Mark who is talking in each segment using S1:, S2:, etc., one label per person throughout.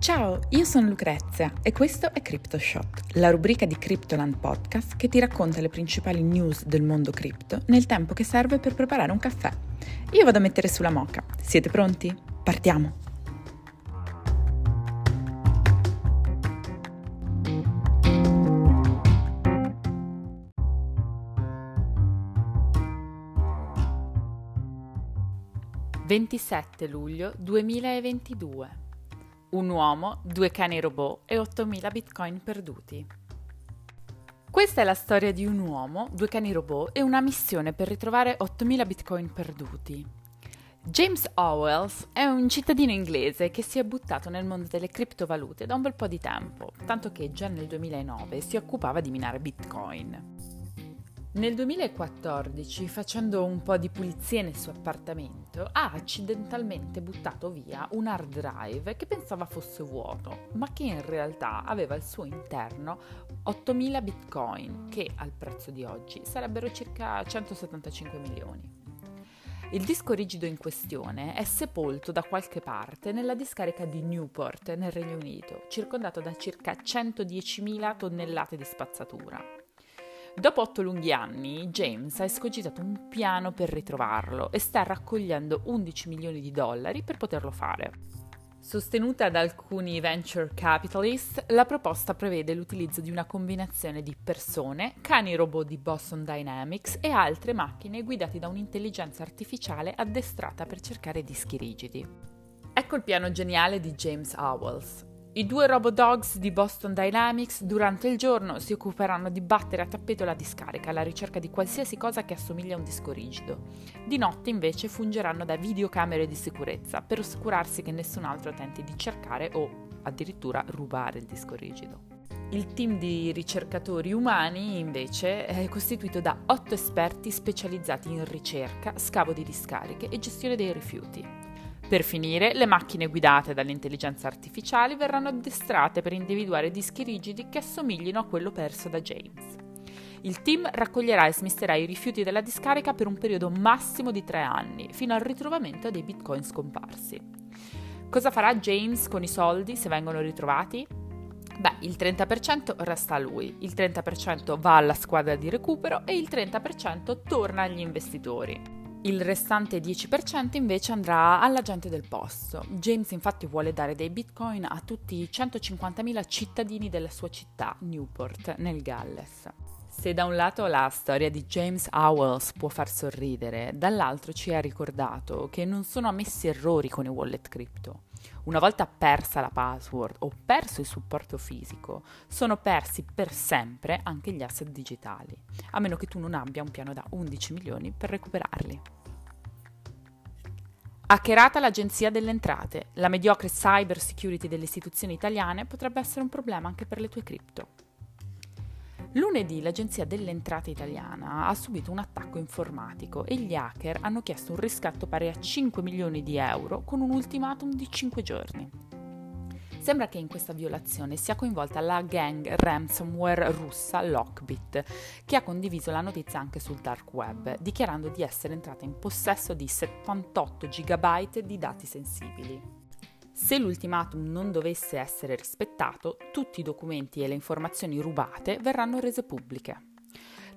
S1: Ciao, io sono Lucrezia e questo è CryptoShot, la rubrica di Cryptoland Podcast che ti racconta le principali news del mondo cripto nel tempo che serve per preparare un caffè. Io vado a mettere sulla moca. Siete pronti? Partiamo! «27 luglio 2022 un uomo, due cani robot e 8.000 bitcoin perduti. Questa è la storia di un uomo, due cani robot e una missione per ritrovare 8.000 bitcoin perduti. James Owells è un cittadino inglese che si è buttato nel mondo delle criptovalute da un bel po' di tempo, tanto che già nel 2009 si occupava di minare bitcoin. Nel 2014, facendo un po' di pulizie nel suo appartamento, ha accidentalmente buttato via un hard drive che pensava fosse vuoto, ma che in realtà aveva al suo interno 8000 bitcoin, che al prezzo di oggi sarebbero circa 175 milioni. Il disco rigido in questione è sepolto da qualche parte nella discarica di Newport, nel Regno Unito, circondato da circa 110.000 tonnellate di spazzatura. Dopo otto lunghi anni, James ha escogitato un piano per ritrovarlo e sta raccogliendo 11 milioni di dollari per poterlo fare. Sostenuta da alcuni venture capitalist, la proposta prevede l'utilizzo di una combinazione di persone, cani robot di Boston Dynamics e altre macchine guidate da un'intelligenza artificiale addestrata per cercare dischi rigidi. Ecco il piano geniale di James Owells. I due robodogs di Boston Dynamics durante il giorno si occuperanno di battere a tappeto la discarica alla ricerca di qualsiasi cosa che assomiglia a un disco rigido. Di notte invece fungeranno da videocamere di sicurezza per assicurarsi che nessun altro tenti di cercare o addirittura rubare il disco rigido. Il team di ricercatori umani invece è costituito da otto esperti specializzati in ricerca, scavo di discariche e gestione dei rifiuti. Per finire, le macchine guidate dall'intelligenza artificiale verranno addestrate per individuare dischi rigidi che assomiglino a quello perso da James. Il team raccoglierà e smisterà i rifiuti della discarica per un periodo massimo di tre anni, fino al ritrovamento dei bitcoin scomparsi. Cosa farà James con i soldi se vengono ritrovati? Beh, il 30% resta a lui, il 30% va alla squadra di recupero e il 30% torna agli investitori. Il restante 10% invece andrà alla gente del posto. James infatti vuole dare dei bitcoin a tutti i 150.000 cittadini della sua città, Newport, nel Galles. Se da un lato la storia di James Owells può far sorridere, dall'altro ci ha ricordato che non sono ammessi errori con i wallet crypto. Una volta persa la password o perso il supporto fisico, sono persi per sempre anche gli asset digitali, a meno che tu non abbia un piano da 11 milioni per recuperarli. Hackerata l'Agenzia delle Entrate. La mediocre cyber security delle istituzioni italiane potrebbe essere un problema anche per le tue cripto. Lunedì l'Agenzia delle Entrate italiana ha subito un attacco informatico e gli hacker hanno chiesto un riscatto pari a 5 milioni di euro con un ultimatum di 5 giorni. Sembra che in questa violazione sia coinvolta la gang ransomware russa Lockbit, che ha condiviso la notizia anche sul dark web, dichiarando di essere entrata in possesso di 78 GB di dati sensibili. Se l'ultimatum non dovesse essere rispettato, tutti i documenti e le informazioni rubate verranno rese pubbliche.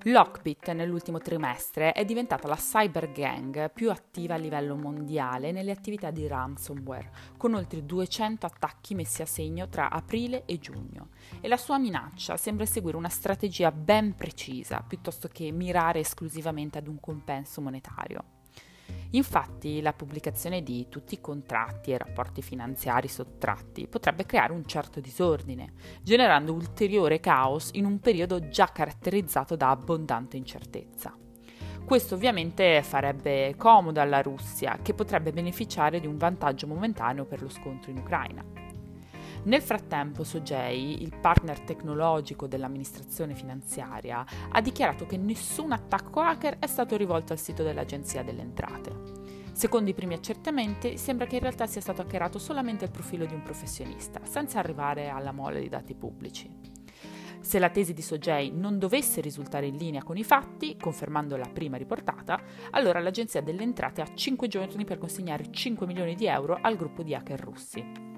S1: Lockbit nell'ultimo trimestre è diventata la cyber gang più attiva a livello mondiale nelle attività di ransomware, con oltre 200 attacchi messi a segno tra aprile e giugno. E la sua minaccia sembra seguire una strategia ben precisa, piuttosto che mirare esclusivamente ad un compenso monetario. Infatti la pubblicazione di tutti i contratti e rapporti finanziari sottratti potrebbe creare un certo disordine, generando ulteriore caos in un periodo già caratterizzato da abbondante incertezza. Questo ovviamente farebbe comodo alla Russia, che potrebbe beneficiare di un vantaggio momentaneo per lo scontro in Ucraina. Nel frattempo, Sogei, il partner tecnologico dell'amministrazione finanziaria, ha dichiarato che nessun attacco hacker è stato rivolto al sito dell'Agenzia delle Entrate. Secondo i primi accertamenti, sembra che in realtà sia stato hackerato solamente il profilo di un professionista, senza arrivare alla mole di dati pubblici. Se la tesi di Sogei non dovesse risultare in linea con i fatti, confermando la prima riportata, allora l'Agenzia delle Entrate ha 5 giorni per consegnare 5 milioni di euro al gruppo di hacker russi.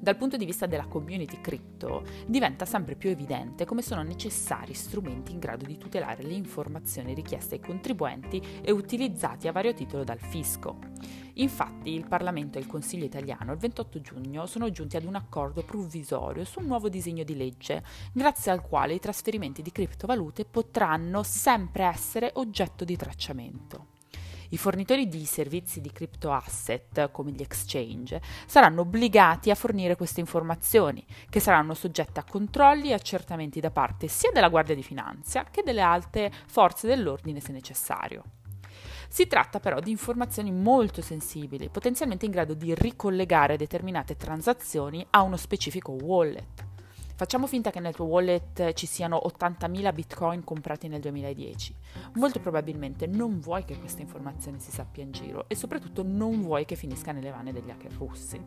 S1: Dal punto di vista della community crypto diventa sempre più evidente come sono necessari strumenti in grado di tutelare le informazioni richieste ai contribuenti e utilizzati a vario titolo dal fisco. Infatti il Parlamento e il Consiglio italiano il 28 giugno sono giunti ad un accordo provvisorio su un nuovo disegno di legge, grazie al quale i trasferimenti di criptovalute potranno sempre essere oggetto di tracciamento. I fornitori di servizi di crypto asset, come gli exchange, saranno obbligati a fornire queste informazioni, che saranno soggette a controlli e accertamenti da parte sia della Guardia di Finanza che delle alte forze dell'ordine se necessario. Si tratta però di informazioni molto sensibili, potenzialmente in grado di ricollegare determinate transazioni a uno specifico wallet. Facciamo finta che nel tuo wallet ci siano 80.000 bitcoin comprati nel 2010. Molto probabilmente non vuoi che questa informazione si sappia in giro e soprattutto non vuoi che finisca nelle mani degli hacker russi.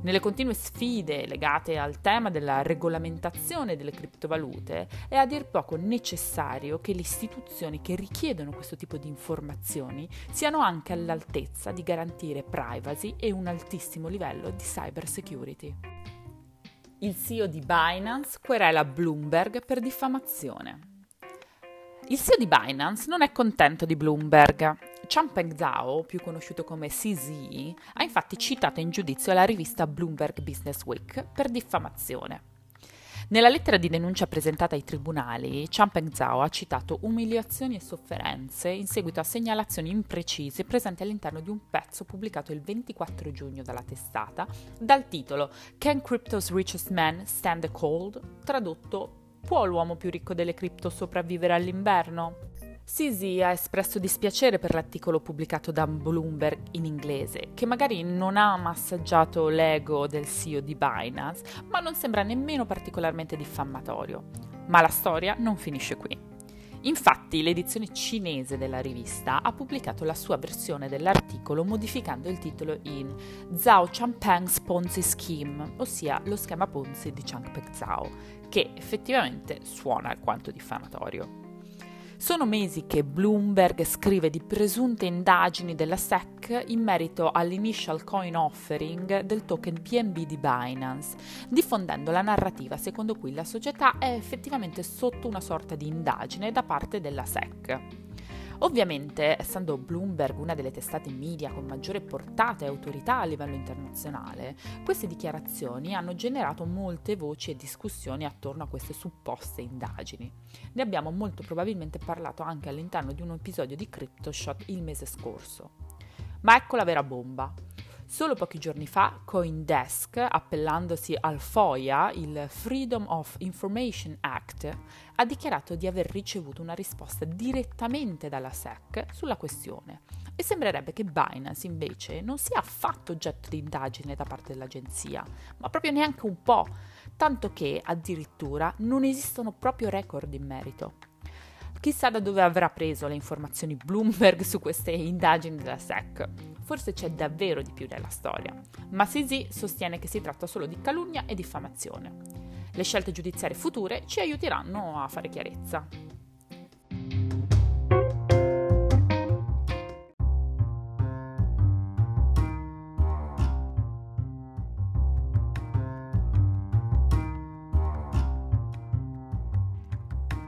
S1: Nelle continue sfide legate al tema della regolamentazione delle criptovalute è a dir poco necessario che le istituzioni che richiedono questo tipo di informazioni siano anche all'altezza di garantire privacy e un altissimo livello di cyber security il CEO di Binance querela Bloomberg per diffamazione. Il CEO di Binance non è contento di Bloomberg. Changpeng Zhao, più conosciuto come CZ, ha infatti citato in giudizio la rivista Bloomberg Business Week per diffamazione. Nella lettera di denuncia presentata ai tribunali, Champeng Zhao ha citato umiliazioni e sofferenze in seguito a segnalazioni imprecise presenti all'interno di un pezzo pubblicato il 24 giugno dalla testata dal titolo Can Crypto's Richest Man Stand the Cold? Tradotto Può l'uomo più ricco delle cripto sopravvivere all'inverno? Sisi ha espresso dispiacere per l'articolo pubblicato da Bloomberg in inglese, che magari non ha massaggiato l'ego del CEO di Binance, ma non sembra nemmeno particolarmente diffamatorio. Ma la storia non finisce qui. Infatti l'edizione cinese della rivista ha pubblicato la sua versione dell'articolo modificando il titolo in Zhao Changpeng's Ponzi Scheme, ossia lo schema Ponzi di Changpeng Zhao, che effettivamente suona alquanto diffamatorio. Sono mesi che Bloomberg scrive di presunte indagini della SEC in merito all'initial coin offering del token BNB di Binance, diffondendo la narrativa secondo cui la società è effettivamente sotto una sorta di indagine da parte della SEC. Ovviamente, essendo Bloomberg una delle testate media con maggiore portata e autorità a livello internazionale, queste dichiarazioni hanno generato molte voci e discussioni attorno a queste supposte indagini. Ne abbiamo molto probabilmente parlato anche all'interno di un episodio di CryptoShot il mese scorso. Ma ecco la vera bomba. Solo pochi giorni fa Coindesk, appellandosi al FOIA, il Freedom of Information Act, ha dichiarato di aver ricevuto una risposta direttamente dalla SEC sulla questione e sembrerebbe che Binance invece non sia affatto oggetto di indagine da parte dell'agenzia, ma proprio neanche un po', tanto che addirittura non esistono proprio record in merito. Chissà da dove avrà preso le informazioni Bloomberg su queste indagini della SEC. Forse c'è davvero di più nella storia. Ma Sisi sostiene che si tratta solo di calunnia e diffamazione. Le scelte giudiziarie future ci aiuteranno a fare chiarezza.